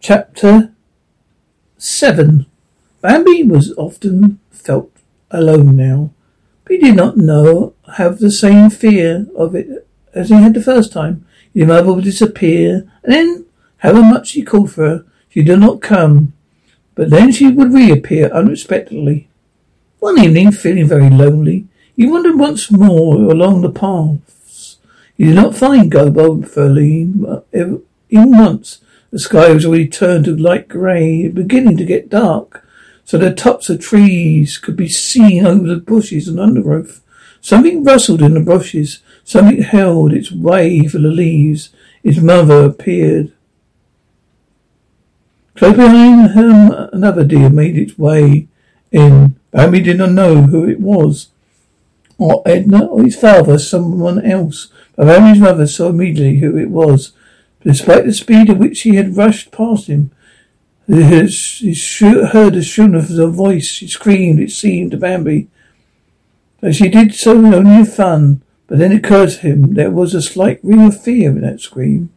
Chapter 7 Bambi was often felt alone now, but he did not know have the same fear of it as he had the first time. His mother would disappear, and then, however much he called for her, she did not come. But then she would reappear unexpectedly. One evening, feeling very lonely, he wandered once more along the paths. He did not find Gobo Ferline even once. The sky was already turned to light grey, beginning to get dark, so the tops of trees could be seen over the bushes and undergrowth. Something rustled in the bushes. Something held its way for the leaves. His mother appeared. Close behind him, another deer made its way in. Bambi did not know who it was or Edna or his father, someone else. But Mary's mother saw immediately who it was. Despite the speed at which she had rushed past him, he heard a shoon of the voice. Screamed, it seemed, to Bambi. But she did so only in fun. But then it occurred to him there was a slight ring of fear in that scream.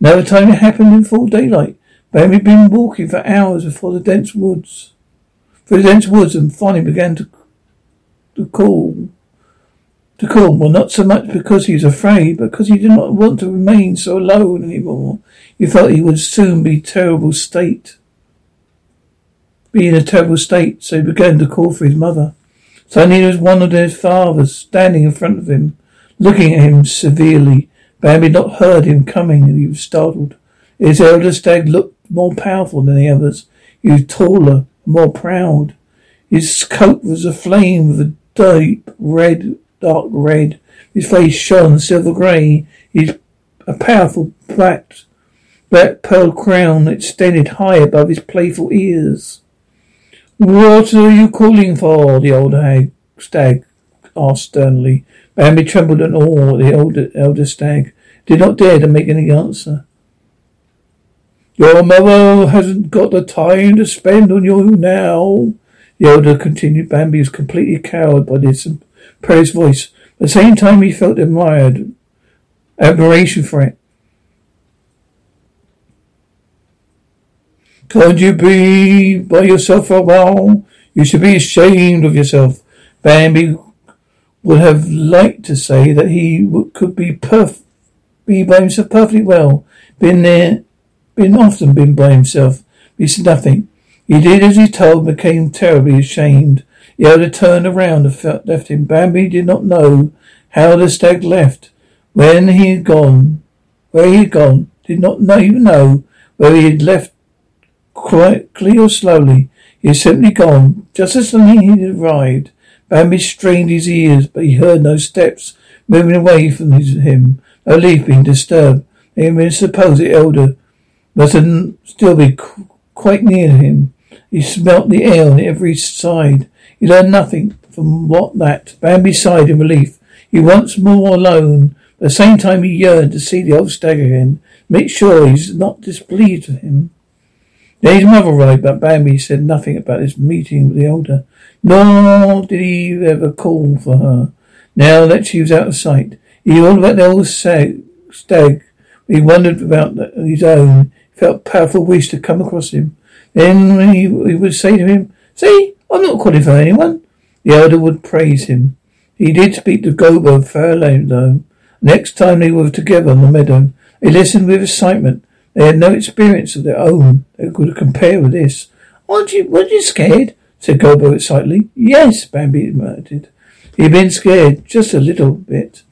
Another time it happened in full daylight. Bambi had been walking for hours before the dense woods. Through the dense woods and finally began to, to call to call, well, not so much because he was afraid, but because he did not want to remain so alone any more. He felt he would soon be terrible state. Be in a terrible state, so he began to call for his mother. Suddenly there was one of their fathers standing in front of him, looking at him severely. Bambi had not heard him coming, and he was startled. His elder stag looked more powerful than the others. He was taller, more proud. His coat was aflame with a deep red dark red. His face shone silver grey. His a powerful black, black pearl crown extended high above his playful ears. What are you calling for? The old hag, stag asked sternly. Bambi trembled in awe. The older, elder stag did not dare to make any answer. Your mother hasn't got the time to spend on you now. The elder continued. Bambi was completely cowed by this Praise voice. At the same time, he felt admired, admiration for it. Can't you be by yourself for a while? You should be ashamed of yourself. Bambi would have liked to say that he could be perf- be by himself perfectly well. Been there, been often been by himself. Said nothing. He did as he told, became terribly ashamed. The elder turned around and left him. Bambi did not know how the stag left. When he had gone, where he had gone, did not know, even know where he had left quietly or slowly. He had simply gone. Just as suddenly he had arrived. Bambi strained his ears, but he heard no steps moving away from his, him, no leaf being disturbed. He may suppose the elder must still be quite near him. He smelt the air on every side. He learned nothing from what that. Bambi sighed in relief. He once more alone. At the same time he yearned to see the old stag again. Make sure he's not displeased with him. Then his mother arrived, but Bambi said nothing about his meeting with the elder. Nor did he ever call for her. Now that she was out of sight, he wondered about the old stag. He wondered about his own. He felt powerful wish to come across him. Then he, he would say to him, See, I'm not for anyone. The elder would praise him. He did speak to Gobo Fairlane, though. Next time they were together on the meadow, they listened with excitement. They had no experience of their own that could compare with this. Weren't you, weren't you scared? said Gobo excitedly. Yes, Bambi admitted. He'd been scared, just a little bit.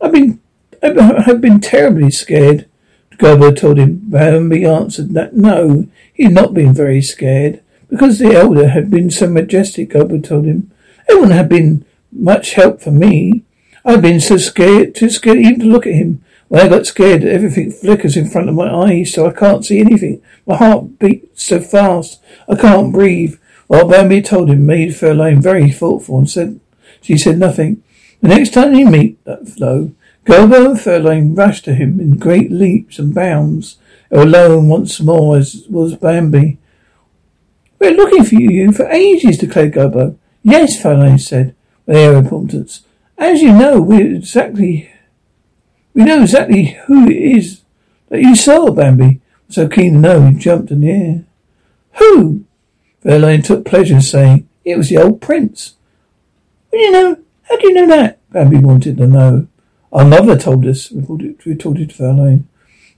I've been, I have been terribly scared. Gobo told him. Bambi answered that no, he had not been very scared. Because the elder had been so majestic, Gobo told him. It wouldn't have been much help for me. I've been so scared, too scared even to look at him. When I got scared, everything flickers in front of my eyes, so I can't see anything. My heart beats so fast, I can't breathe. Well, Bambi told him made Fairlane very thoughtful and said, she said nothing. The next time they meet, uh, though, Gobo and Fairlane rushed to him in great leaps and bounds. Alone once more as was Bambi. We're looking for you for ages, declared Gobo. Yes, Fairlane said, with air of importance. As you know, we exactly we know exactly who it is that you saw, Bambi. So keen to know, he jumped in the air. Who? Fairlane took pleasure in saying, It was the old prince. Well, you know, how do you know that? Bambi wanted to know. Our mother told us, retorted, retorted Fairlane.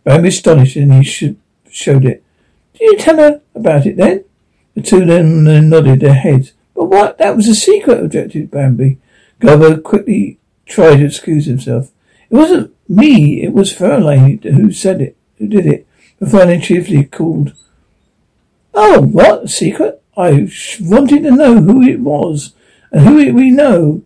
Bambi astonished and he sh- showed it. Did you tell her about it then? The two then nodded their heads. But what? That was a secret, objected Bambi. Gobo quickly tried to excuse himself. It wasn't me, it was Fairlane who said it, who did it. But Fairlane cheerfully called. Oh, what? Secret? I wanted to know who it was. And who it we know.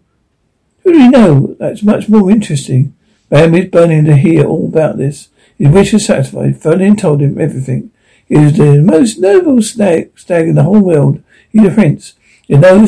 Who do we know? That's much more interesting. Bambi was burning to hear all about this. His wish was satisfied. Fairlane told him everything. He was the most noble stag, stag in the whole world. He's a prince. There's no,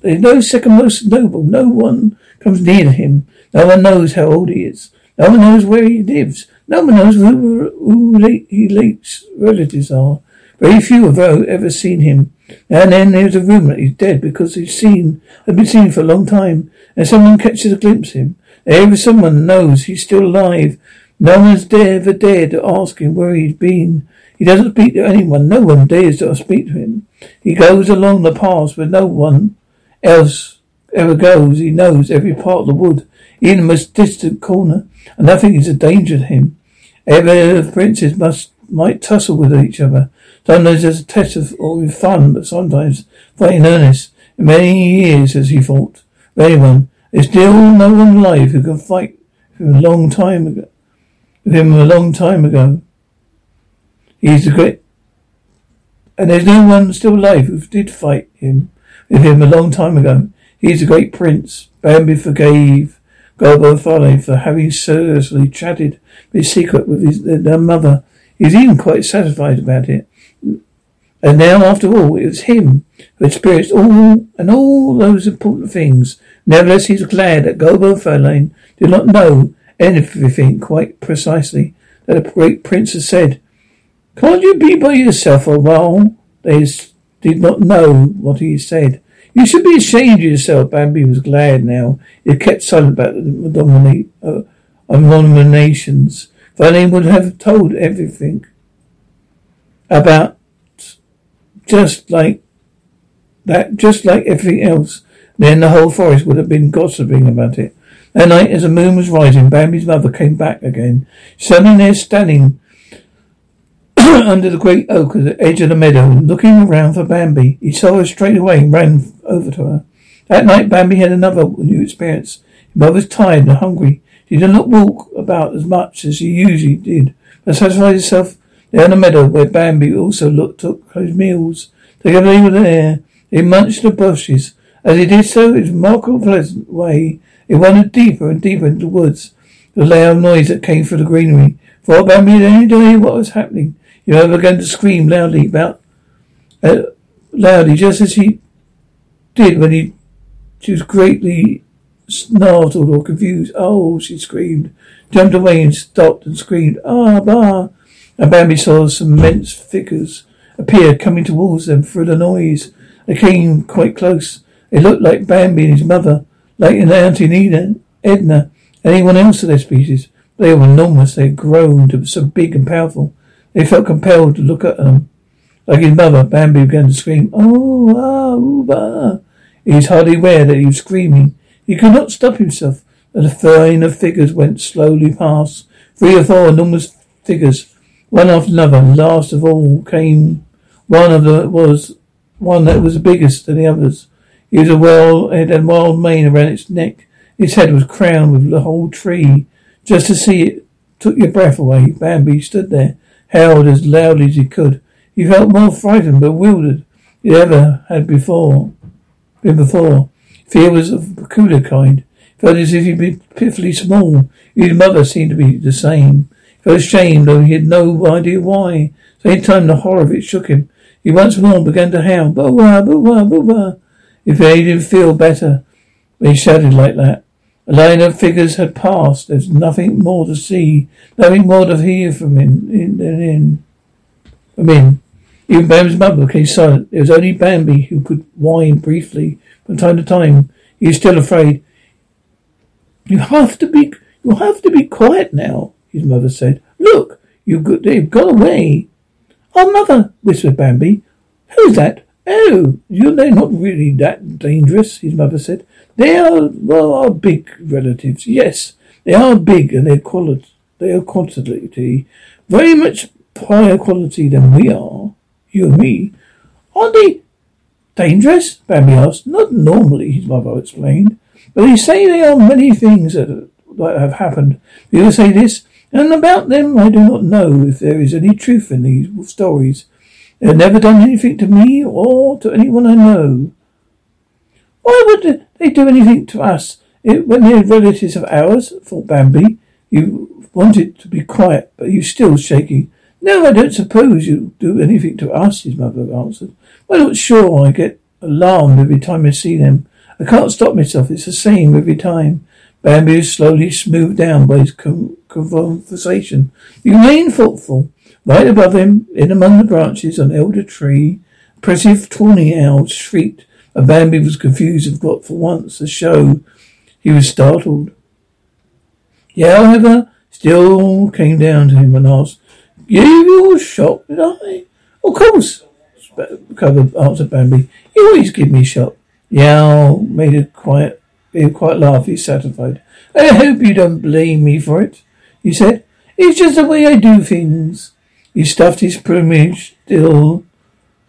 there's no second most noble. No one comes near him. No one knows how old he is. No one knows where he lives. No one knows who, who his relatives are. Very few have ever seen him. And then there's a rumour that he's dead because he's seen, has been seen for a long time, and someone catches a glimpse of him. Every someone knows he's still alive. No one's ever dared to ask him where he's been. He doesn't speak to anyone. No one dares to speak to him. He goes along the paths where no one else ever goes. He knows every part of the wood, even the most distant corner, and nothing is a danger to him. Every princes must might tussle with each other. Sometimes as a test of or in fun, but sometimes fight in earnest. In many years, has he fought for anyone, there's still no one alive who can fight him a long time ago. With him a long time ago. He's a great, and there's no one still alive who did fight him with him a long time ago. He's a great prince. Bambi forgave Gobo Fairlane for having seriously chatted his secret with his their mother. He's even quite satisfied about it. And now, after all, it was him who experienced all and all those important things. Nevertheless, he's glad that Gobo Fairlane did not know everything quite precisely that the great prince had said. Can't you be by yourself a while? They did not know what he said. You should be ashamed of yourself. Bambi was glad now. He kept silent about the dominate, uh, abominations. Fairlane would have told everything about just like that, just like everything else. Then the whole forest would have been gossiping about it. That night, as the moon was rising, Bambi's mother came back again. Suddenly, there, standing under the great oak at the edge of the meadow, looking around for Bambi. He saw her straight away and ran over to her. That night, Bambi had another new experience. His mother was tired and hungry. She did not walk about as much as she usually did, but satisfied herself in the meadow where Bambi also looked, took his meals. Together they were there. They munched the bushes. As he did so, a remarkable pleasant way, he wandered deeper and deeper into the woods. The loud noise that came through the greenery. For Bambi had any idea what was happening. He began to scream loudly about, uh, loudly, just as he did when he, she was greatly startled or confused. Oh, she screamed, jumped away and stopped and screamed, ah, bah. And Bambi saw some immense figures appear coming towards them through the noise. They came quite close. They looked like Bambi and his mother, like an Auntie Nina, Edna, anyone else of their species. They were enormous. They had grown to be so big and powerful. They felt compelled to look at them. Like his mother, Bambi began to scream, Oh, ah, ooh, bah. He was hardly aware that he was screaming. He could not stop himself. And a line of figures went slowly past. Three or four enormous figures, one after another. And last of all came one of the was one that was the biggest than the others. He was a well it had a wild mane around its neck. Its head was crowned with the whole tree. Just to see it took your breath away. Bambi stood there, howled as loudly as he could. He felt more frightened, bewildered than ever had before. Been before. Fear was of a peculiar kind. He felt as if he'd been pitifully small. His mother seemed to be the same. He felt ashamed, though he had no idea why. Same time the horror of it shook him. He once more began to howl, boo-wah, boo-wah, boo-wah. If he didn't feel better when he shouted like that. A line of figures had passed. There's nothing more to see, nothing more to hear from him in, in, in. From in. Even Bambi's mother became silent. It was only Bambi who could whine briefly from time to time. He was still afraid. You have to be, you have to be quiet now, his mother said. Look, you've they've gone away. Oh, mother, whispered Bambi. Who's that? Oh, you they're not really that dangerous, his mother said. They are, well, our big relatives. Yes, they are big and they're quality, they are quantity, very much higher quality than we are. You and me. Aren't they dangerous? Bambi asked. Not normally, his mother explained. But they say there are many things that, that have happened. People say this, and about them I do not know if there is any truth in these stories. They have never done anything to me or to anyone I know. Why would they do anything to us when they're relatives of ours? thought Bambi. You wanted to be quiet, but you're still shaking. No, I don't suppose you do anything to us, his mother answered. I'm not sure I get alarmed every time I see them. I can't stop myself. It's the same every time. Bambi is slowly smoothed down by his conversation. He remained thoughtful. Right above him, in among the branches, an elder tree, impressive tawny owl shrieked and Bambi was confused and got for once a show. He was startled. Yeah, however, still came down to him and asked, you a shot, did I? Of course, covered answered Bambi. You always give me a shot. Yow made a quiet, a quite. He's satisfied. I hope you don't blame me for it, he said. It's just the way I do things. He stuffed his plumage still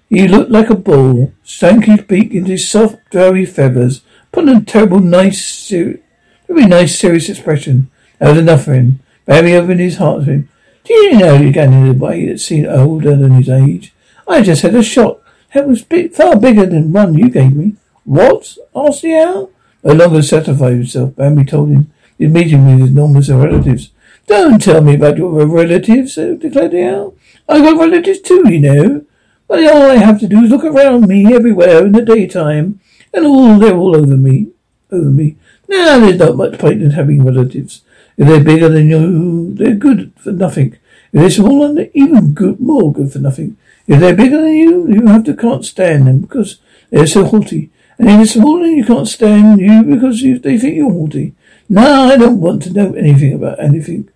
he looked like a bull, sank his beak into his soft, doughy feathers, put on a terrible, nice, ser- very nice, serious expression. That was enough for him. Barry opened his heart to him. Do you know you got in a way that seemed older than his age? I just had a shot. That was big, far bigger than one you gave me. What? asked the owl. No longer satisfied himself, Bambi told him he's meeting with his enormous relatives. Don't tell me about your relatives, uh, declared the owl. I got relatives too, you know. But all I have to do is look around me everywhere in the daytime, and all they're all over me, over me. Now there's not much point in having relatives. If they're bigger than you, they're good for nothing. If they're smaller, they're even good, more good for nothing. If they're bigger than you, you have to can't stand them because they're so haughty. And if they're smaller, you can't stand you because you, they think you're haughty. No, I don't want to know anything about anything,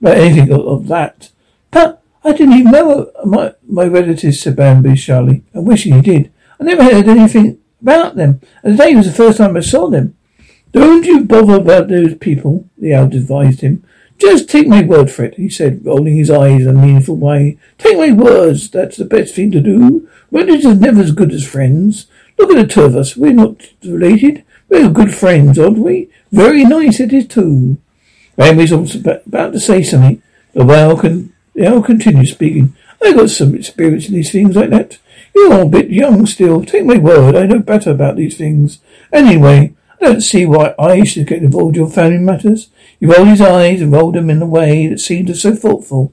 about anything of, of that. But I didn't even know my, my relatives, said Bambi shyly. I wish he did. I never heard anything about them. And today was the first time I saw them. Don't you bother about those people, the owl advised him. Just take my word for it, he said, rolling his eyes in a meaningful way. Take my words, that's the best thing to do. Relatives are never as good as friends. Look at the two of us, we're not related. We're good friends, aren't we? Very nice it is too. Bambi's about to say something. Whale can the owl continued speaking. I got some experience in these things like that. You're a bit young still. Take my word, I know better about these things. Anyway, I don't see why I should get involved in your family matters. He rolled his eyes and rolled them in a way that seemed so thoughtful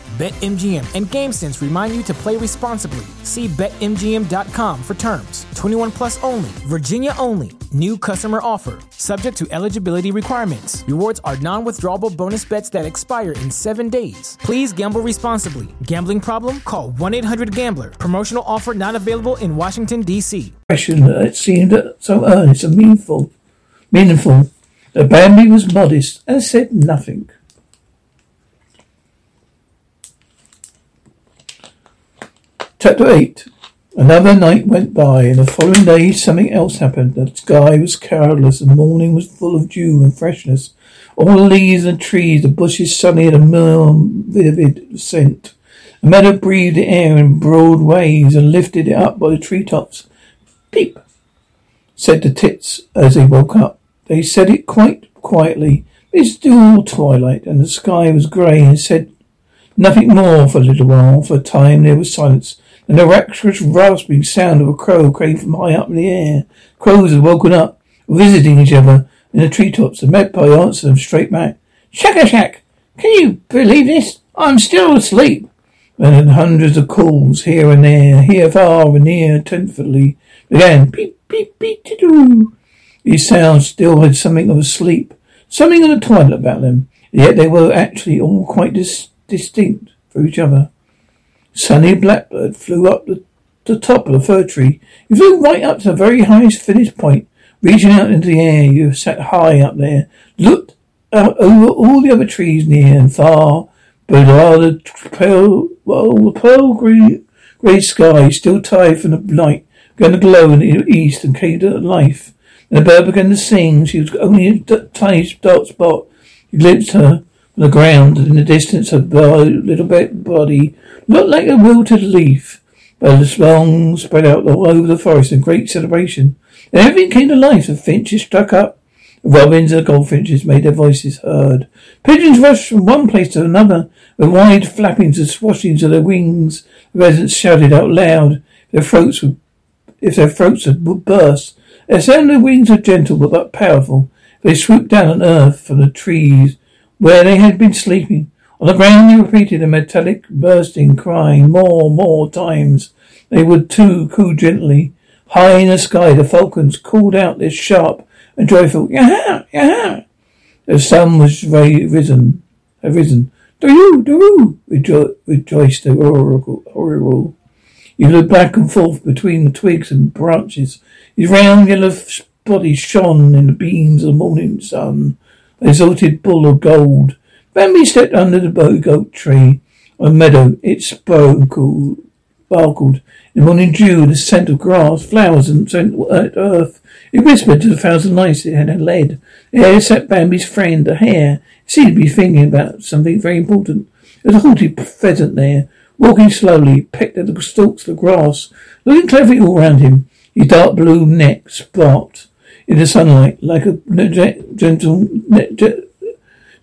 BetMGM and GameSense remind you to play responsibly. See BetMGM.com for terms. 21 plus only, Virginia only. New customer offer, subject to eligibility requirements. Rewards are non withdrawable bonus bets that expire in seven days. Please gamble responsibly. Gambling problem? Call 1 800 Gambler. Promotional offer not available in Washington, D.C. That seemed so earnest and meaningful. Meaningful. The Bambi was modest and said nothing. Chapter 8 Another night went by, and the following day something else happened. The sky was cloudless, the morning was full of dew and freshness. All the leaves and trees, the bushes sunny and a mild, vivid scent. The meadow breathed the air in broad waves and lifted it up by the treetops. Peep, said the tits as they woke up. They said it quite quietly. It's still twilight, and the sky was grey, and said nothing more for a little while. For a time there was silence and the rapturous rasping sound of a crow came from high up in the air. Crows had woken up, visiting each other in the treetops. The magpie answered them straight back. Shaka shack! Can you believe this? I'm still asleep. And then hundreds of calls here and there, here far and near, tentatively began. Beep, beep, beep, doo. These sounds still had something of a sleep, something of the twilight about them, yet they were actually all quite dis- distinct from each other. Sunny Blackbird flew up the, the top of the fir tree. He flew right up to the very highest finish point, reaching out into the air. You sat high up there, looked out over all the other trees near and far, but all the pale, well, the pale green, grey sky, still tired from the night, began to glow in the east and came to life. And the bird began to sing. She was only a tiny dark spot. You glimpsed her the ground, in the distance, her little body looked like a wilted leaf. But the song spread out all over the forest in great celebration. And everything came to life. The finches struck up. The robins and the goldfinches made their voices heard. Pigeons rushed from one place to another with wide flappings and swashings of their wings. The residents shouted out loud. Their throats would, if their throats would burst. Their sound of wings were gentle but powerful. They swooped down on earth from the trees where they had been sleeping. On the ground they repeated a metallic bursting, crying more, and more times. They would too coo gently. High in the sky the falcons called out their sharp and joyful Yaha! Yaha! The sun was risen had risen. Do do rejo- rejoiced the oriole oriole. He looked back and forth between the twigs and branches. His round yellow body shone in the beams of the morning sun. Exalted bull of gold Bambi stepped under the bogoat tree on a meadow. It sparkled, sparkled in morning dew, the scent of grass, flowers, and scent earth. It whispered to the thousand lights it had led. There sat Bambi's friend, the hare. He seemed to be thinking about something very important. There was a haughty pheasant there, walking slowly, pecked at the stalks of the grass, looking cleverly all around him. His dark blue neck sparkled in the sunlight like a gentle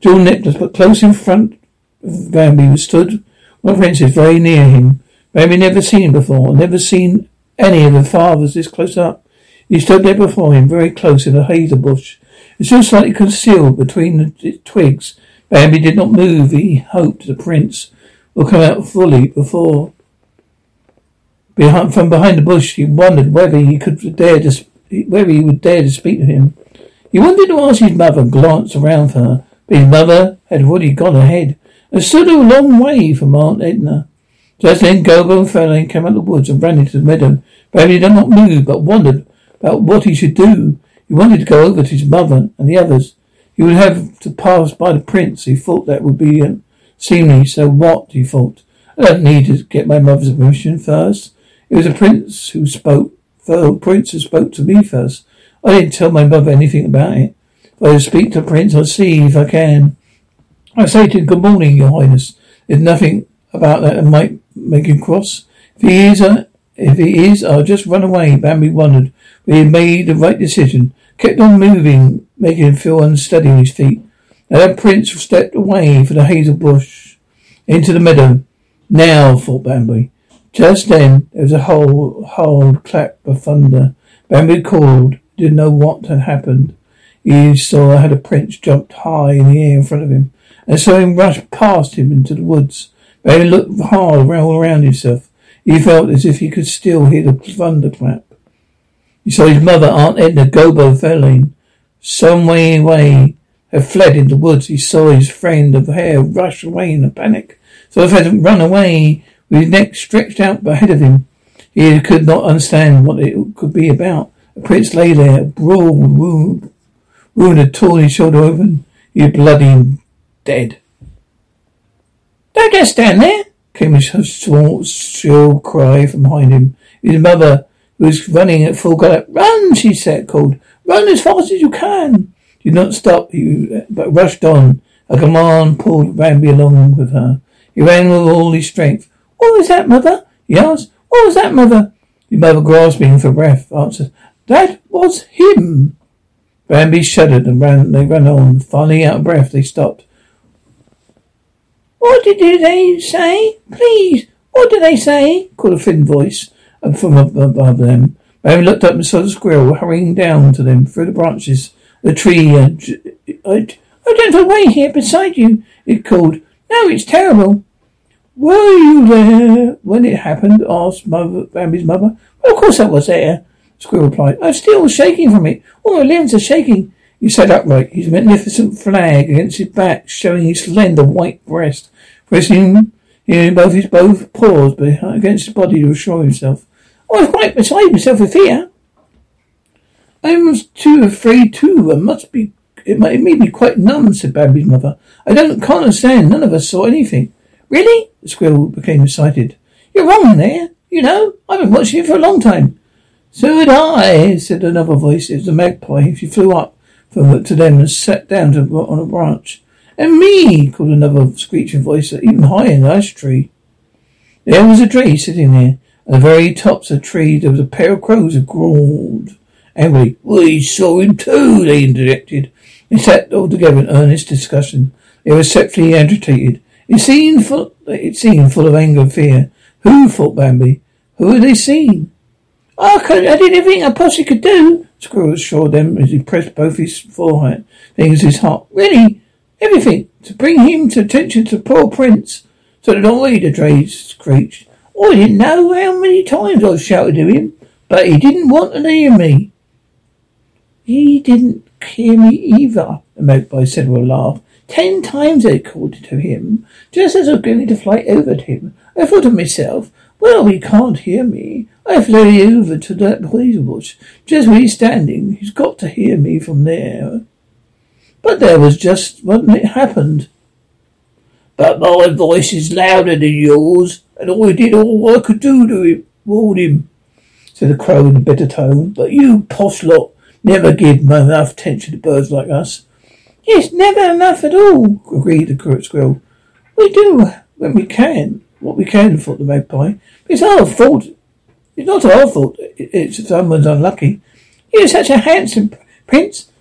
jewel necklace, but close in front of Bambi who stood one princess very near him. Bambi never seen him before, never seen any of the fathers this close up. He stood there before him, very close in a hazel bush. It's still slightly concealed between the twigs. Bambi did not move. He hoped the prince would come out fully before. Behind, from behind the bush, he wondered whether he could dare to, whether he would dare to speak to him. He wanted to ask his mother and glance around for her, but his mother had already gone ahead and stood a long way from Aunt Edna. Just then Gobo and Fairlane came out of the woods and ran into the meadow. Baby did not move, but wondered about what he should do. He wanted to go over to his mother and the others. He would have to pass by the prince. He thought that would be uh, seemly. So what? He thought. I don't need to get my mother's permission first. It was the prince who spoke. The prince who spoke to me first. I didn't tell my mother anything about it. I'll speak to Prince. I'll see if I can. I say to him, good morning, your highness. There's nothing about that that might make him cross. If he is, uh, if he is, I'll just run away. Bambi wondered, but he made the right decision. Kept on moving, making him feel unsteady on his feet. Now that prince stepped away from the hazel bush into the meadow. Now, thought Bambi, Just then, there was a whole, hard clap of thunder. Bambi called, didn't know what had happened. He saw had a prince jumped high in the air in front of him, and saw him rush past him into the woods. Bambi looked hard all around himself. He felt as if he could still hear the thunderclap. He saw his mother, Aunt Edna Gobo Fairlane, some way away, had fled into the woods. He saw his friend of hair rush away in a panic. So if had run away with his neck stretched out ahead of him. He could not understand what it could be about. The prince lay there, broad wound, wound had torn his shoulder open. He was bloody and dead. Don't just stand there, came a short, shrill cry from behind him. His mother, who was running at full gallop, run, she said, called. Run as fast as you can. Did not stop, he, but rushed on. A command pulled Bambi along with her. He ran with all his strength. What was that, mother? He asked. What was that, mother? His mother, grasping for breath, answered. That was him. Bambi shuddered and ran. They ran on. Finally, out of breath, they stopped. What did they say? Please, what did they say? called a thin voice uh, from above them. Bambi looked up and saw the squirrel hurrying down to them through the branches the tree. I, I, I don't wait here beside you, it called. No, it's terrible. Were you there when it happened? asked mother, Bambi's mother. Well, of course I was there, Squirrel replied. I'm still shaking from it. All my limbs are shaking. He sat upright, his magnificent flag against his back, showing his slender white breast, pressing in both his both paws against his body to assure himself. Oh, I was quite beside myself with fear. I was too afraid too. I must be. It made me quite numb," said Bambi's mother. "I don't can't understand. None of us saw anything." Really? The squirrel became excited. You're wrong there. You know, I've been watching you for a long time. So had I, said another voice. It was a magpie. She flew up to them and sat down to, on a branch. And me, called another screeching voice, uh, even higher in the ash tree. There was a tree sitting there. At the very tops of the tree, there was a pair of crows that growled angrily. We saw him too, they interjected. They sat all together in earnest discussion. They were sexually agitated. It seemed full, it seemed full of anger and fear. Who, thought Bambi? Who had they seen? I, could, I did everything I possibly could do, Squirrel assured them as he pressed both his forehead against his heart. Really? Everything. To bring him to attention to poor Prince. So that I, the Dray screeched. Oh, I didn't know how many times I've shouted to him, but he didn't want to hear me. He didn't hear me either, the magpie said with a laugh. Ten times I called to him, just as I was going to fly over to him. I thought to myself, well, he can't hear me. I flew over to that police bush, just where he's standing. He's got to hear me from there. But there was just when it happened. But my voice is louder than yours, and I did all I could do to warn him, said the crow in a bitter tone. But you posh lot never give enough attention to birds like us. Yes, never enough at all, agreed the squirrel. We do when we can, what we can, thought the magpie. But It's our fault. It's not our fault. It's someone's unlucky. Is such a handsome prince,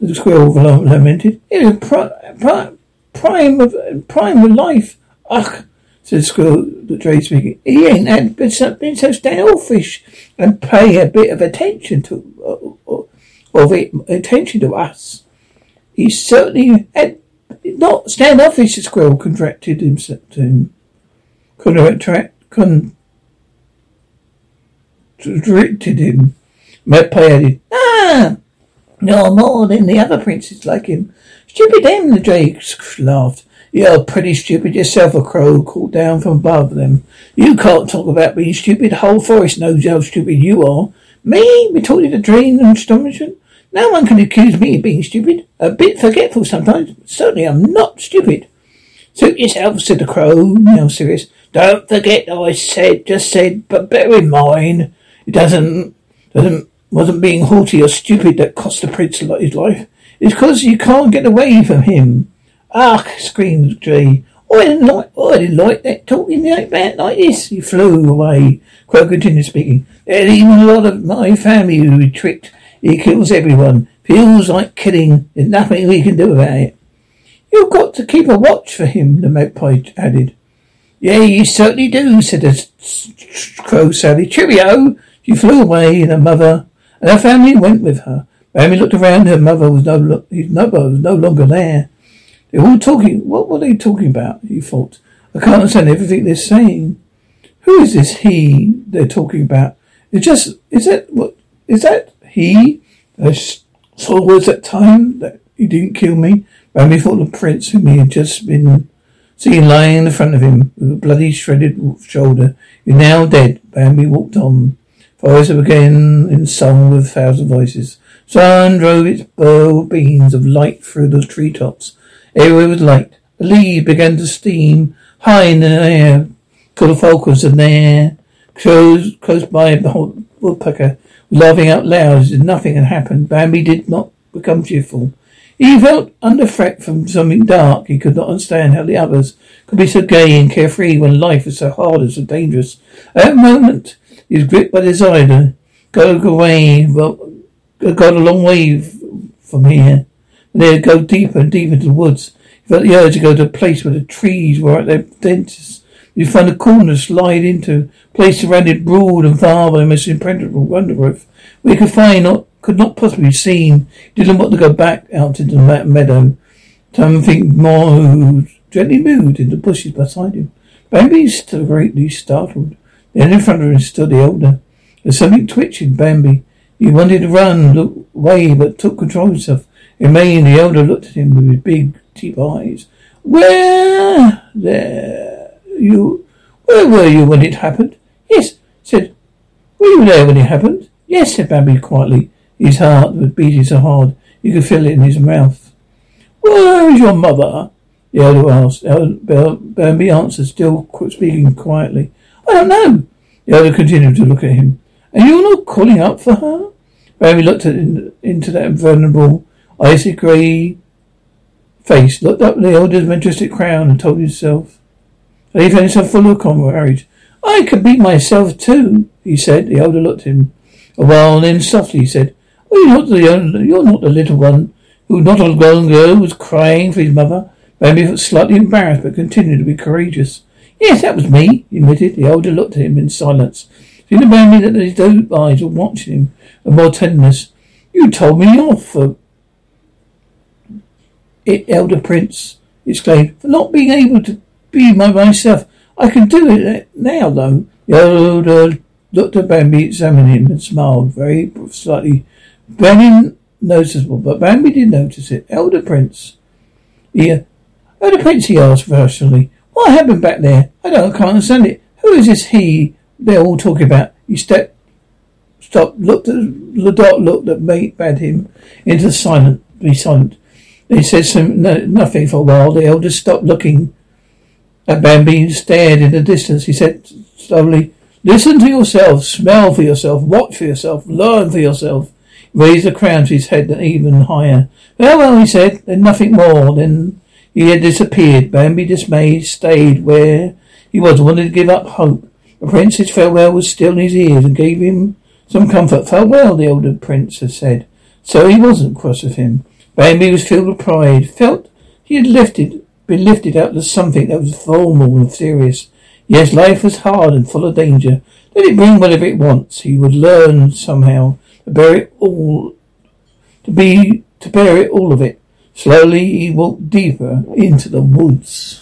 the squirrel lamented. He a pri- pri- prime of prime of life. Ugh, said the squirrel, the Dray speaking. He ain't had been so, been so standoffish and pay a bit of attention to uh, uh of it, attention to us. He certainly had not standoffish, the squirrel contracted himself to him. Contract, contracted him. Magpie added, Ah! No more than the other princes like him. Stupid them, the drake laughed. You're pretty stupid yourself, a crow called down from above them. You can't talk about being stupid. The whole forest knows how stupid you are. Me? We told retorted the drake in astonishment. No one can accuse me of being stupid. A bit forgetful sometimes. Certainly I'm not stupid. Suit yourself, said the crow, now serious. Don't forget I said, just said, but bear in mind, it doesn't, doesn't, wasn't being haughty or stupid that cost the prince his life. It's because you can't get away from him. Ah, screamed. Oh, I didn't like, I didn't like that talking like that, like this. He flew away. Crow continued speaking. There's even a lot of my family who we tricked he kills everyone. Feels like killing. There's nothing we can do about it. You've got to keep a watch for him, the magpie added. Yeah, you certainly do, said the crow sadly. Cheerio! She flew away, and her mother and her family went with her. Bambi looked around. Her mother was no, his mother was no longer there. They were all talking. What were they talking about? He thought. I can't understand everything they're saying. Who is this he they're talking about? It's just, is that what, is that he? I saw words that time that he didn't kill me. Bambi thought the prince whom he had just been seeing lying in front of him with a bloody shredded shoulder. You're now dead. Bambi walked on. Forest began in song with a thousand voices. Sun drove its bow beams of light through the treetops. Everywhere was light. The leaves began to steam high in the air. Called the falcons and there, close, close by, the woodpecker laughing out loud as if nothing had happened. Bambi did not become cheerful. He felt under threat from something dark. He could not understand how the others could be so gay and carefree when life was so hard and so dangerous. At that moment, he was gripped by desire to go away, but got a long way from here. And they'd go deeper and deeper into the woods. He felt the urge to go to a place where the trees were at their densest. He'd find a corner slide into, place surrounded broad and far by most impenetrable undergrowth, he could find not could not possibly be seen. Didn't want to go back out into the meadow. Something more gently moved in the bushes beside him. Bambi stood greatly startled. Then in front of him stood the elder. There's something twitching Bambi. He wanted to run, look away, but took control of himself. In vain, the elder looked at him with his big, deep eyes. Where there you where were you when it happened? Yes, said Were you there when it happened? Yes, said Bambi quietly. His heart was beating so hard you could feel it in his mouth. Where is your mother? The elder asked. Bambi answered, still speaking quietly. I don't know. The elder continued to look at him. And you're not calling up for her? Bambi looked at in, into that vulnerable, icy grey face, looked up at the elder's majestic crown, and told himself he found himself full of courage. I could beat myself too, he said. The elder looked at him a while, and then softly he said, "Oh, you're not the only, you're not the little one who not a long ago was crying for his mother." Bambi slightly embarrassed, but continued to be courageous. Yes, that was me, he admitted. The elder looked at him in silence. Seeing the Bambi that his eyes were watching him with more tenderness. You told me off for it, elder prince, exclaimed, for not being able to be my myself. I can do it now, though. The elder looked at Bambi, examined him, and smiled very slightly, very noticeable. But Bambi did notice it. Elder prince. Yeah. Uh, elder prince, he asked rationally. What happened back there? I don't, I can't understand it. Who is this he they're all talking about? He stepped, stopped, looked at, the dot looked at mate, bade him into silent, be silent. They said some, no, nothing for a while. The elder stopped looking at Bambi stared in the distance. He said slowly, listen to yourself, smell for yourself, watch for yourself, learn for yourself. He raised the crown to his head even higher. Well, well, he said, then nothing more. Then he had disappeared. Bambi, dismayed, stayed where he was, wanted to give up hope. The prince's farewell was still in his ears and gave him some comfort. Farewell, the older prince had said. So he wasn't cross with him. Bambi was filled with pride, felt he had lifted, been lifted out of something that was formal and serious. Yes, life was hard and full of danger. Let it bring whatever it wants. He would learn somehow to bear it all, to be, to bear it, all of it. Slowly he walked deeper into the woods.